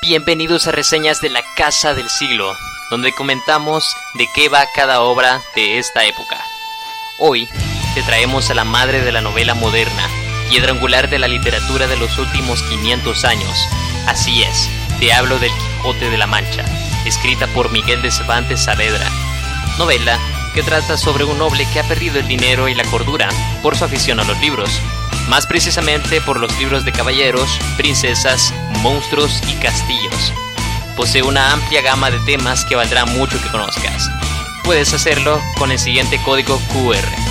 Bienvenidos a Reseñas de la Casa del Siglo, donde comentamos de qué va cada obra de esta época. Hoy te traemos a la madre de la novela moderna, piedra angular de la literatura de los últimos 500 años. Así es, te hablo del Quijote de la Mancha, escrita por Miguel de Cervantes Saavedra. Novela que trata sobre un noble que ha perdido el dinero y la cordura por su afición a los libros, más precisamente por los libros de caballeros, princesas, monstruos y castillos. Posee una amplia gama de temas que valdrá mucho que conozcas. Puedes hacerlo con el siguiente código QR